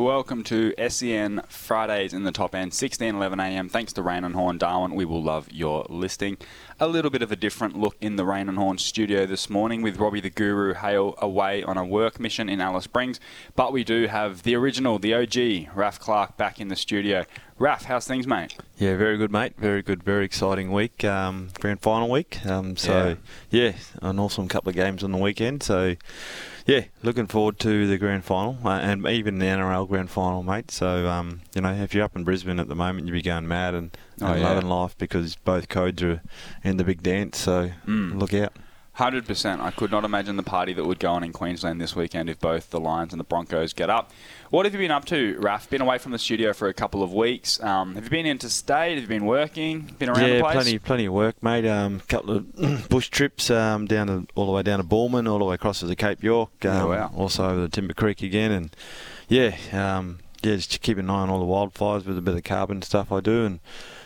Welcome to SEN Fridays in the top end, 16 11 a.m. Thanks to Raine and Horne Darwin. We will love your listing. A little bit of a different look in the Raine and Horne studio this morning with Robbie the Guru Hale away on a work mission in Alice Springs. But we do have the original, the OG, Raf Clarke, back in the studio. Raf, how's things, mate? Yeah, very good, mate. Very good, very exciting week. Um, grand final week. Um, so, yeah. yeah, an awesome couple of games on the weekend. So, yeah, looking forward to the grand final uh, and even the NRL grand final, mate. So, um, you know, if you're up in Brisbane at the moment, you'll be going mad and, and Oh, yeah. loving life because both codes are in the big dance. So, Mm. look out. Hundred percent. I could not imagine the party that would go on in Queensland this weekend if both the Lions and the Broncos get up. What have you been up to, Raf? Been away from the studio for a couple of weeks. Um, have you been interstate? Have you been working? Been around yeah, the place? plenty, plenty of work, mate. Um, couple of bush trips um, down to all the way down to Bournemouth, all the way across to the Cape York. Oh, wow. Also over the Timber Creek again, and yeah, um, yeah, just keep an eye on all the wildfires with a bit of carbon stuff I do, and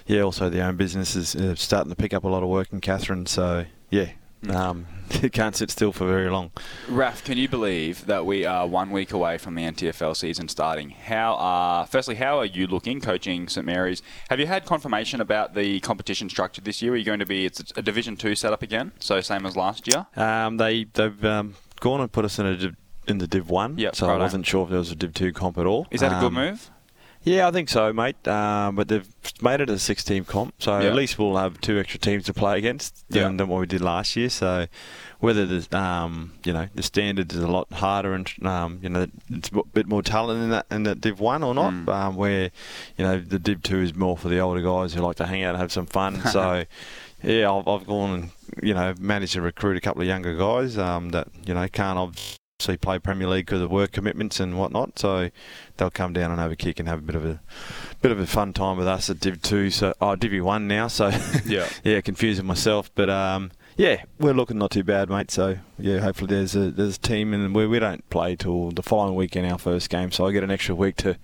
yeah, also the own business is uh, starting to pick up a lot of work in Katherine. So yeah. Um, you can't sit still for very long. Raf, can you believe that we are one week away from the NTFL season starting? How are, firstly, how are you looking coaching St Mary's? Have you had confirmation about the competition structure this year? Are you going to be, it's a Division 2 setup again, so same as last year? Um, they they've um, gone and put us in a div, in the Div One, Yep, so I wasn't sure if there was a Div Two comp at all. Is that a good Um, move? Yeah, I think so, mate. Um, but they've made it a six-team comp, so Yeah. at least we'll have two extra teams to play against than, Yeah. than what we did last year. So whether the um, you know the standard is a lot harder and um, you know it's a bit more talent in that in that Div One or not, Mm. um, where you know the Div Two is more for the older guys who like to hang out and have some fun. so. Yeah, I've, I've gone and you know managed to recruit a couple of younger guys um, that you know can't obviously play Premier League because of work commitments and whatnot. So they'll come down and have a kick and have a bit of a bit of a fun time with us at Div Two. So oh, Div One now. So Yeah. yeah, confusing myself, but um, yeah, we're looking not too bad, mate. So yeah, hopefully there's a there's a team, and we we don't play till the following week in our first game, so I get an extra week to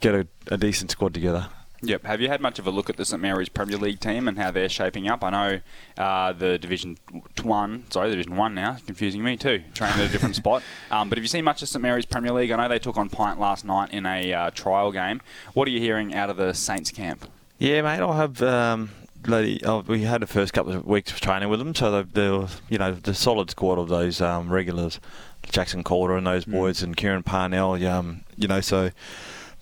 get a, a decent squad together. Yep. Have you had much of a look at the St Mary's Premier League team and how they're shaping up? I know uh, the Division One, sorry, the Division One now, confusing me too. Training at a different spot. Um, but have you seen much of St Mary's Premier League? I know they took on Pint last night in a uh, trial game. What are you hearing out of the Saints camp? Yeah, mate. I'll have. Um, bloody, oh, we had the first couple of weeks of training with them, so they're, they're you know the solid squad of those um, regulars, Jackson Calder and those Mm. boys, and Kieran Parnell. Um, you know, so.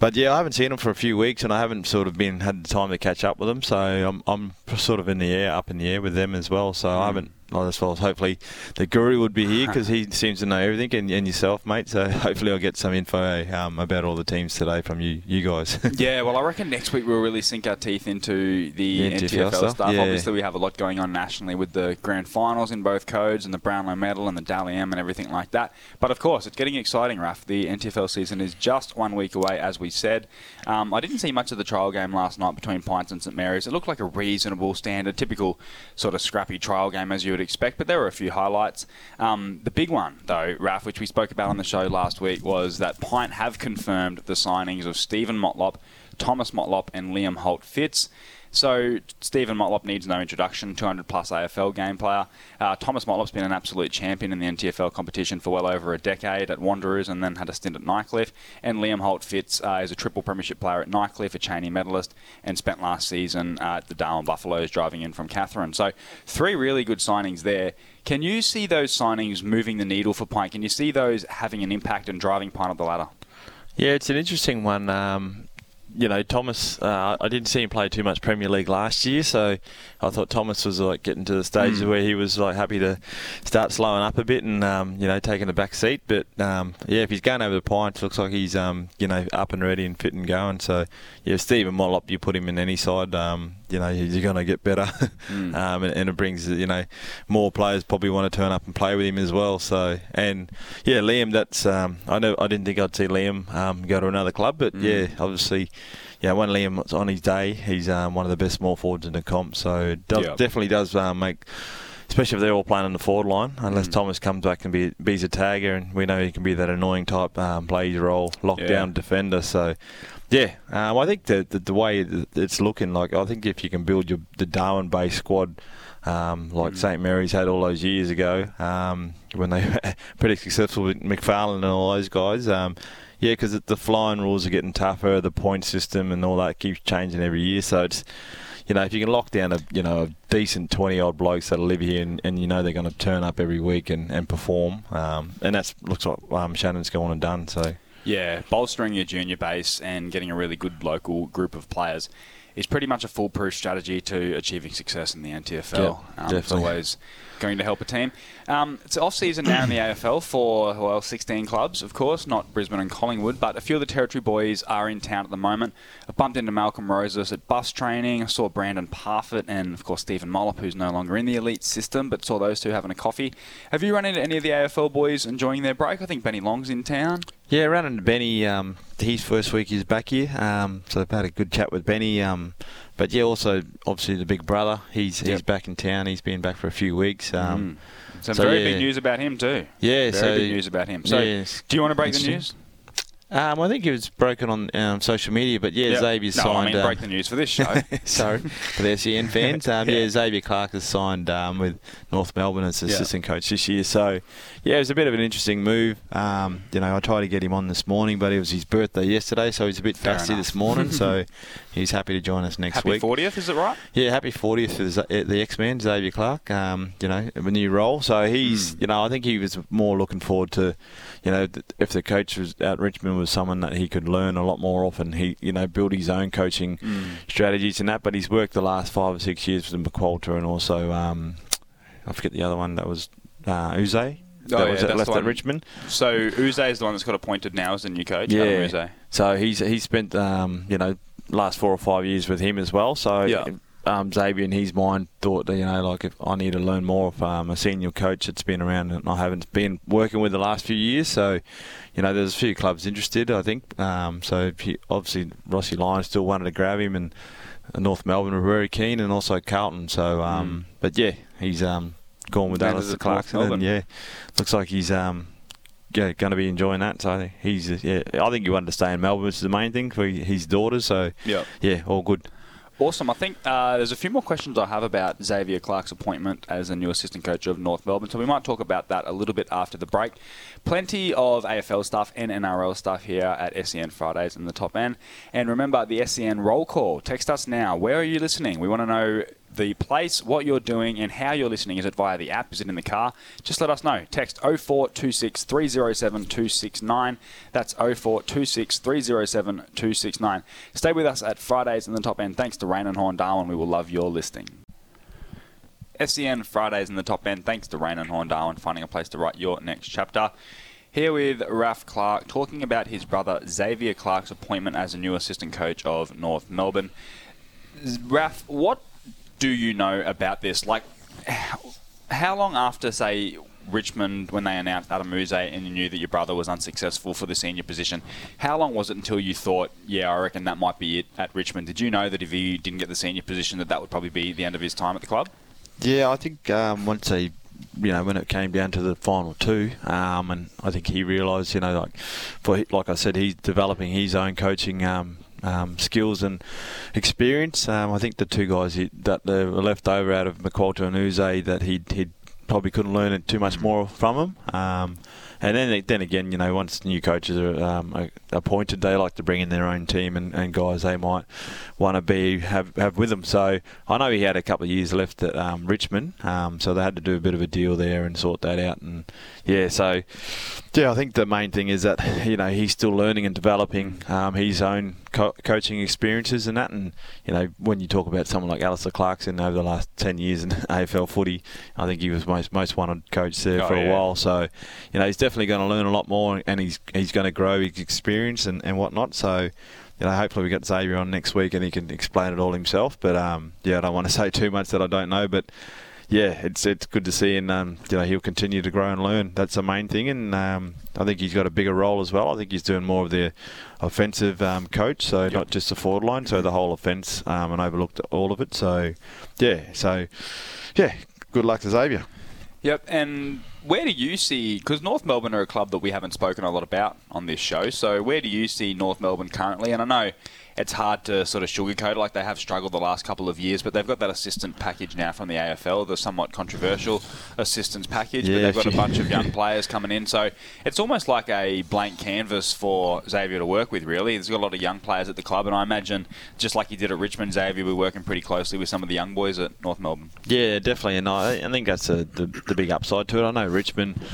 But yeah, I haven't seen them for a few weeks, and I haven't sort of been had the time to catch up with them. So I'm I'm sort of in the air, up in the air with them as well. So Mm. I haven't. As well as hopefully the guru would be here because he seems to know everything, and, and yourself, mate. So hopefully I'll get some info um, about all the teams today from you, you guys. Yeah, well, I reckon next week we'll really sink our teeth into the NTFL, NTFL stuff, stuff. yeah. Obviously, we have a lot going on nationally with the grand finals in both codes and the Brownlow Medal and the Dally M and everything like that. But of course, it's getting exciting, Raf. The NTFL season is just one week away, as we said. Um, I didn't see much of the trial game last night between Pints and St Mary's. It looked like a reasonable, standard, typical sort of scrappy trial game as you would expect, but there were a few highlights. Um, the big one, though, Raf, which we spoke about on the show last week, was that Pint have confirmed the signings of Steven Motlop, Thomas Motlop, and Liam Holt Fitz. So Steven Motlop needs no introduction, 200 plus AFL game player. Uh, Thomas Motlop's been an absolute champion in the NTFL competition for well over a decade at Wanderers and then had a stint at Nightcliff. And Liam Holt Fitz uh, is a triple premiership player at Nightcliff, a Cheney medalist, and spent last season uh, at the Darwin Buffaloes driving in from Katherine. So three really good signings there. Can you see those signings moving the needle for Pint? Can you see those having an impact and driving Pint up the ladder? Yeah, it's an interesting one. Um, you know, Thomas, uh, I didn't see him play too much Premier League last year, so I thought Thomas was like getting to the stage Mm. where he was like happy to start slowing up a bit and um, you know taking a back seat. But um, yeah, if he's going over the Pints, looks like he's um, you know up and ready and fit and going. So yeah, Steven Motlop, you put him in any side, um, you know you're going to get better, Mm. um, and, and it brings you know more players probably want to turn up and play with him as well. So and yeah, Liam, that's um, I know I didn't think I'd see Liam um, go to another club, but Mm. yeah, obviously yeah, when Liam's on his day, he's um, one of the best small forwards in the comp. So it does, Yeah. definitely does uh, make, especially if they're all playing on the forward line. Unless Mm. Thomas comes back and be be's a tagger, and we know he can be that annoying type, um, play his role, lockdown Yeah. defender. So. Yeah, um, I think the, the the way it's looking like, I think if you can build your the Darwin-based squad, um, like Mm. St Mary's had all those years ago, um, when they were pretty successful with McFarlane and all those guys. Um, yeah, because the flying rules are getting tougher, the point system and all that keeps changing every year. So it's, you know, if you can lock down a you know a decent twenty odd blokes that'll live here and, and you know they're going to turn up every week and, and perform, um, and that's looks like um, Shannon's gone and done. So Yeah, bolstering your junior base and getting a really good local group of players is pretty much a foolproof strategy to achieving success in the NTFL. Um, it's always going to help a team. Um, it's off season now in the AFL for well, 16 clubs, of course, not Brisbane and Collingwood, but a few of the Territory boys are in town at the moment. I bumped into Malcolm Rosas at bus training. I saw Brandan Parfitt and, of course, Steven Motlop, who's no longer in the elite system, but saw those two having a coffee. Have you run into any of the AFL boys enjoying their break? I think Benny Long's in town. Yeah, ran into Benny. Um, his first week is back here, um, so I've had a good chat with Benny. Um, but yeah, also obviously the big brother. He's he's back in town. He's been back for a few weeks. Um, Mm. Some so, very yeah. big news about him too. Yeah, very so big news about him. So, yes. do you want to break the news? Um, I think it was broken on um, social media, but yeah, Yep. Xavier no, signed. I mean break the news for this show. Sorry for the SEN fans. Um, yeah. Xavier Clarke has signed um, with North Melbourne as Yeah. assistant coach this year. So, yeah, it was a bit of an interesting move. Um, you know, I tried to get him on this morning, but it was his birthday yesterday, so he's a bit Fair fasty enough. this morning. so, he's happy to join us next week. Happy week. 40th, is it right? Yeah, happy 40th for the, the X-Men, Xavier Clarke, um, you know, a new role. So he's, Hmm. you know, I think he was more looking forward to, you know, if the coach was at Richmond was someone that he could learn a lot more off and he, you know, build his own coaching Hmm. strategies and that. But he's worked the last five or six years with McQualter and also, um, I forget the other one that was uh, Yze. Oh, that yeah, was that's left at. Richmond. So Yze is the one that's got appointed now as the new coach. Yeah. Adam Yze. So he's he's spent um, you know last four or five years with him as well. So Yeah. Um, Xavier in his mind thought that you know like if I need to learn more of um, a senior coach that's been around and I haven't been working with the last few years. So you know there's a few clubs interested. I think um, so. He, obviously Rossi Lyon still wanted to grab him and. North Melbourne were very keen, and also Carlton. So, um, but yeah, he's um, gone with Alastair Clarkson, and yeah, looks like he's um, yeah, going to be enjoying that. So I think he's uh, yeah. I think you understand Melbourne, which is the main thing for his daughter. So Yeah. yeah, all good. Awesome. I think uh, there's a few more questions I have about Xavier Clarke's appointment as the new assistant coach of North Melbourne, so we might talk about that a little bit after the break. Plenty of AFL stuff and NRL stuff here at SEN Fridays in the top end. And remember the SEN roll call. Text us now. Where are you listening? We want to know the place, what you're doing, and how you're listening. Is it via the app? Is it in the car? Just let us know. Text 0426 307 269. That's 0426 307 269. Stay with us at Fridays in the top end. Thanks to Raine and Horne Darwin. We will love your listing. SEN Fridays in the top end. Thanks to Raine and Horne Darwin finding a place to write your next chapter. Here with Raf Clarke talking about his brother Xavier Clarke's appointment as a new assistant coach of North Melbourne. Raf, what do you know about this? Like, how, long after, say, Richmond, when they announced Adam Yze and you knew that your brother was unsuccessful for the senior position, how long was it until you thought, yeah, I reckon that might be it at Richmond? Did you know that if he didn't get the senior position, that that would probably be the end of his time at the club? Yeah, I think um, once they, you know, when it came down to the final two, um, and I think he realised, you know, like for like I said, he's developing his own coaching. Um, um, skills and experience. Um, I think the two guys he, that were left over out of McQualter and Yze that he he probably couldn't learn it too much more from them. Um, and then then again, you know, once new coaches are um, appointed, they like to bring in their own team and, and guys they might want to be have have with them. So I know he had a couple of years left at um, Richmond, um, so they had to do a bit of a deal there and sort that out. And yeah, so yeah, I think the main thing is that you know he's still learning and developing um, his own co- coaching experiences and that. And you know, when you talk about someone like Alastair Clarkson over the last ten years in AFL footy, I think he was most most wanted coach there Oh, for a yeah. while. So you know, he's definitely going to learn a lot more, and he's he's going to grow his experience and, and whatnot. So. You know, hopefully we get Xavier on next week and he can explain it all himself. But um, yeah, I don't want to say too much that I don't know. But yeah, it's it's good to see, and um, you know he'll continue to grow and learn. That's the main thing, and um, I think he's got a bigger role as well. I think he's doing more of the offensive um, coach, so yep. not just the forward line, so the whole offence, um, and overlooked all of it. So yeah, so yeah, good luck to Xavier. Yep, and where do you see? Because North Melbourne are a club that we haven't spoken a lot about on this show. So where do you see North Melbourne currently? And I know it's hard to sort of sugarcoat like they have struggled the last couple of years, but they've got that assistant package now from the AFL, the somewhat controversial assistance package, yeah, but they've got a bunch of young players coming in. So it's almost like a blank canvas for Xavier to work with, really. There's got a lot of young players at the club, and I imagine, just like he did at Richmond, Xavier will be working pretty closely with some of the young boys at North Melbourne. Yeah, definitely, and I, I think that's a, the, the big upside to it. I know Richmond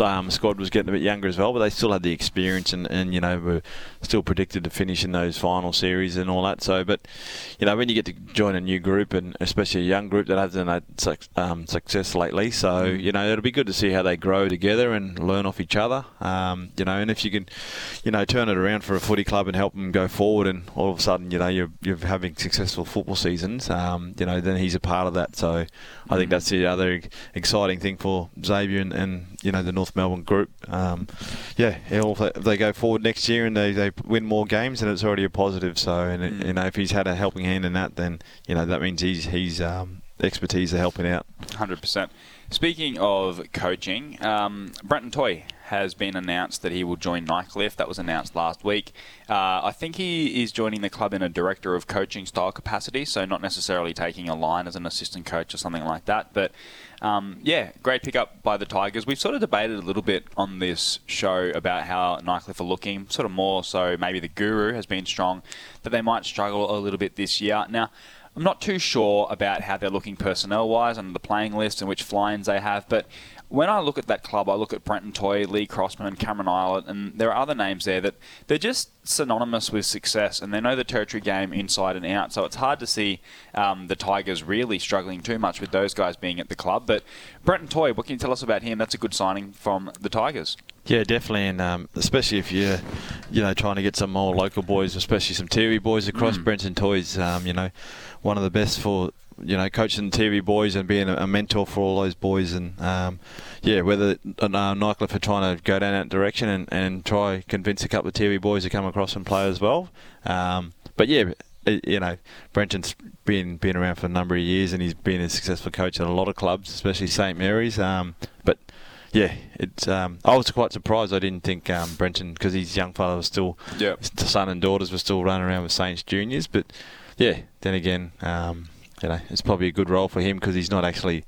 um, squad was getting a bit younger as well, but they still had the experience and, and you know, were still predicted to finish in those final series and all that. So, but you know, when you get to join a new group and especially a young group that hasn't had um, success lately, so mm. you know, it'll be good to see how they grow together and learn off each other. Um, you know, and if you can, you know, turn it around for a footy club and help them go forward, and all of a sudden, you know, you're you're having successful football seasons. Um, you know, then he's a part of that. So, I think mm. that's the other exciting thing for Xavier and, and you know the North Melbourne group. Um, yeah, if they go forward next year and they, they win more games, and it's already a positive. So, and it, mm. you know, if he's had a helping hand in that, then you know that means he's he's um, expertise are helping out. Hundred percent. Speaking of coaching, um, Brenton Toy has been announced that he will join Nightcliff. That was announced last week. Uh, I think he is joining the club in a director of coaching style capacity, so not necessarily taking a line as an assistant coach or something like that. But um, yeah, great pickup by the Tigers. We've sort of debated a little bit on this show about how Nightcliff are looking, sort of more so maybe the Guru has been strong, that they might struggle a little bit this year. Now, I'm not too sure about how they're looking personnel wise and the playing list and which fly ins they have, but when I look at that club, I look at Brenton Toy, Lee Crossman, and Cameron Ilett, and there are other names there that they're just synonymous with success, and they know the territory game inside and out. So it's hard to see um, the Tigers really struggling too much with those guys being at the club. But Brenton Toy, what can you tell us about him? That's a good signing from the Tigers. Yeah, definitely, and um, especially if you're, you know, trying to get some more local boys, especially some Tiwi boys across. Mm. Brenton Toy's, um, you know, one of the best for you know, coaching Tiwi boys and being a, mentor for all those boys. And um, yeah, whether uh, Nightcliff are trying to go down that direction and, and try convince a couple of Tiwi boys to come across and play as well. Um, but yeah, you know, Brenton's been been around for a number of years and he's been a successful coach at a lot of clubs, especially St Mary's. Um, but yeah, it's. Um, I was quite surprised. I didn't think um, Brenton, because his young father was still, yep. son and daughters were still running around with Saints juniors. But yeah, then again, um, you know, it's probably a good role for him because he's not actually,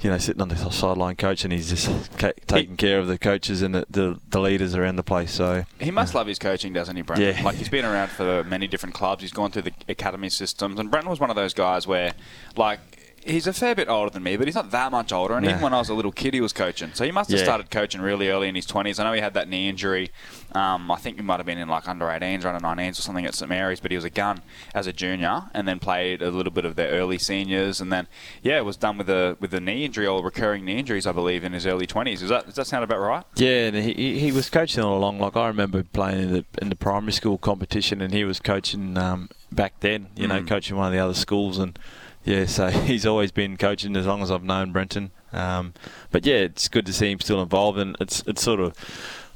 you know, sitting on the sideline coach and he's just ca- taking he, care of the coaches and the, the, the, leaders around the place. So he must love his coaching, doesn't he, Brenton? Yeah. Like he's been around for many different clubs. He's gone through the academy systems, and Brenton was one of those guys where, like, he's a fair bit older than me, but he's not that much older. And even when I was a little kid, he was coaching. So he must have yeah. started coaching really early in his 20s. I know he had that knee injury. Um, I think he might have been in like under 18s or under 19s or something at St Mary's, but he was a gun as a junior and then played a little bit of their early seniors. And then, yeah, was done with a with a knee injury or recurring knee injuries, I believe, in his early 20s. Does that, does that sound about right? Yeah, and he, he was coaching all along. Like I remember playing in the, in the primary school competition and he was coaching um, back then, you mm. know, coaching one of the other schools and yeah, so he's always been coaching as long as I've known Brenton. Um, but yeah, it's good to see him still involved, and it's it's sort of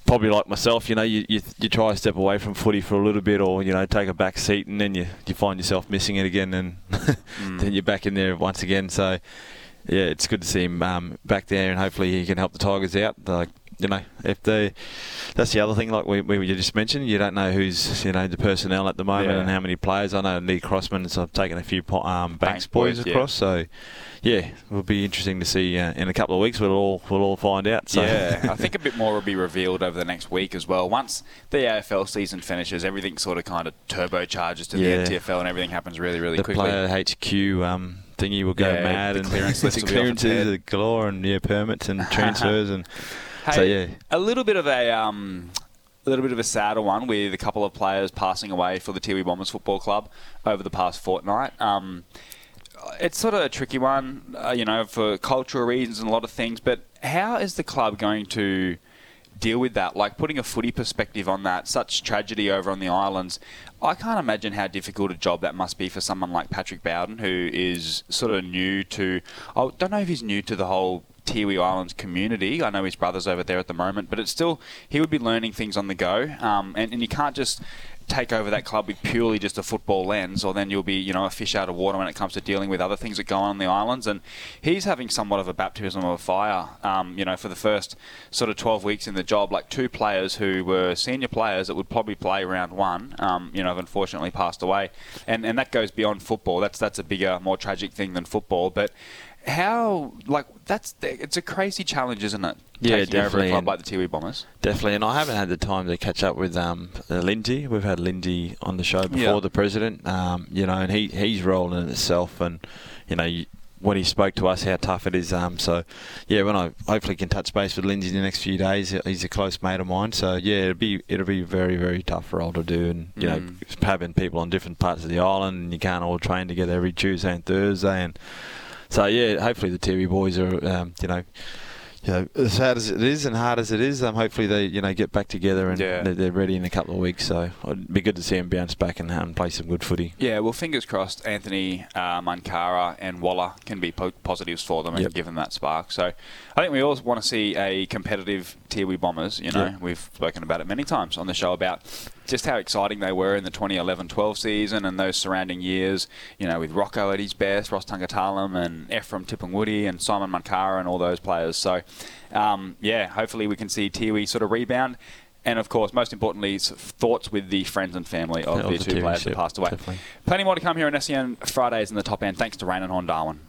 probably like myself. You know, you, you you try to step away from footy for a little bit, or you know, take a back seat, and then you you find yourself missing it again, and mm. then you're back in there once again. So yeah, it's good to see him um, back there, and hopefully he can help the Tigers out. Like you know, if they, that's the other thing. Like we, we just mentioned, you don't know who's you know the personnel at the moment yeah. and how many players. I know Lee Crossman has taken a few um, Banks, boys, boys, across, yeah. so yeah, it will be interesting to see uh, in a couple of weeks. We'll all we'll all find out. So. Yeah, I think a bit more will be revealed over the next week as well. Once the AFL season finishes, everything sort of kind of turbocharges to yeah. the NTFL, and everything happens really really the quickly. The player HQ. Um, thingy will go yeah, mad and clearance the clearances galore and yeah permits and transfers and Hey, so yeah, a little bit of a um, a little bit of a sadder one with a couple of players passing away for the Tiwi Bombers Football Club over the past fortnight. Um, it's sort of a tricky one, uh, you know, for cultural reasons and a lot of things. But how is the club going to deal with that? Like putting a footy perspective on that, such tragedy over on the islands. I can't imagine how difficult a job that must be for someone like Patrick Bowden, who is sort of new to. I don't know if he's new to the whole Tiwi Islands community. I know his brother's over there at the moment, but it's still he would be learning things on the go, um, and, and you can't just take over that club with purely just a football lens, or then you'll be, you know, a fish out of water when it comes to dealing with other things that go on in the islands. And he's having somewhat of a baptism of fire, um, you know, for the first sort of 12 weeks in the job. Like two players who were senior players that would probably play round one, um, you know, have unfortunately passed away. And, and that goes beyond football. That's, that's a bigger, more tragic thing than football. But how like that's it's a crazy challenge, isn't it? Yeah, Taking over definitely, a club like the Tiwi Bombers. Definitely, and I haven't had the time to catch up with um, uh, Lindsay. We've had Lindy on the show before, Yeah. the president. Um, you know, and he he's rolling in itself, and you know. You, when he spoke to us, how tough it is. Um, so, yeah, when I hopefully can touch base with Lindsay in the next few days, he's a close mate of mine. So, yeah, it'll be it'll be very very tough role to do, and you know, Mm. having people on different parts of the island, and you can't all train together every Tuesday and Thursday, and so yeah, hopefully the Tiwi boys are, um, you know, you know, as hard as it is and hard as it is, um, hopefully they, you know, get back together and Yeah. they're, they're ready in a couple of weeks. So it'd be good to see them bounce back and, and play some good footy. Yeah, well, fingers crossed. Anthony uh, Munkara and Waller can be po- positives for them and Yep. give them that spark. So, I think we all want to see a competitive Tiwi Bombers. You know, Yeah. we've spoken about it many times on the show about just how exciting they were in the 2011-12 season and those surrounding years. You know, with Rocco at his best, Ross Tungatalum and Ephraim Tipungwuti and Simon Munkara and all those players. So, um, yeah, hopefully we can see Tiwi sort of rebound. And of course, most importantly, thoughts with the friends and family of Of the the two players that passed away. definitely. Plenty more to come here on SEN Fridays in the top end. Thanks to Raine and Horne Darwin.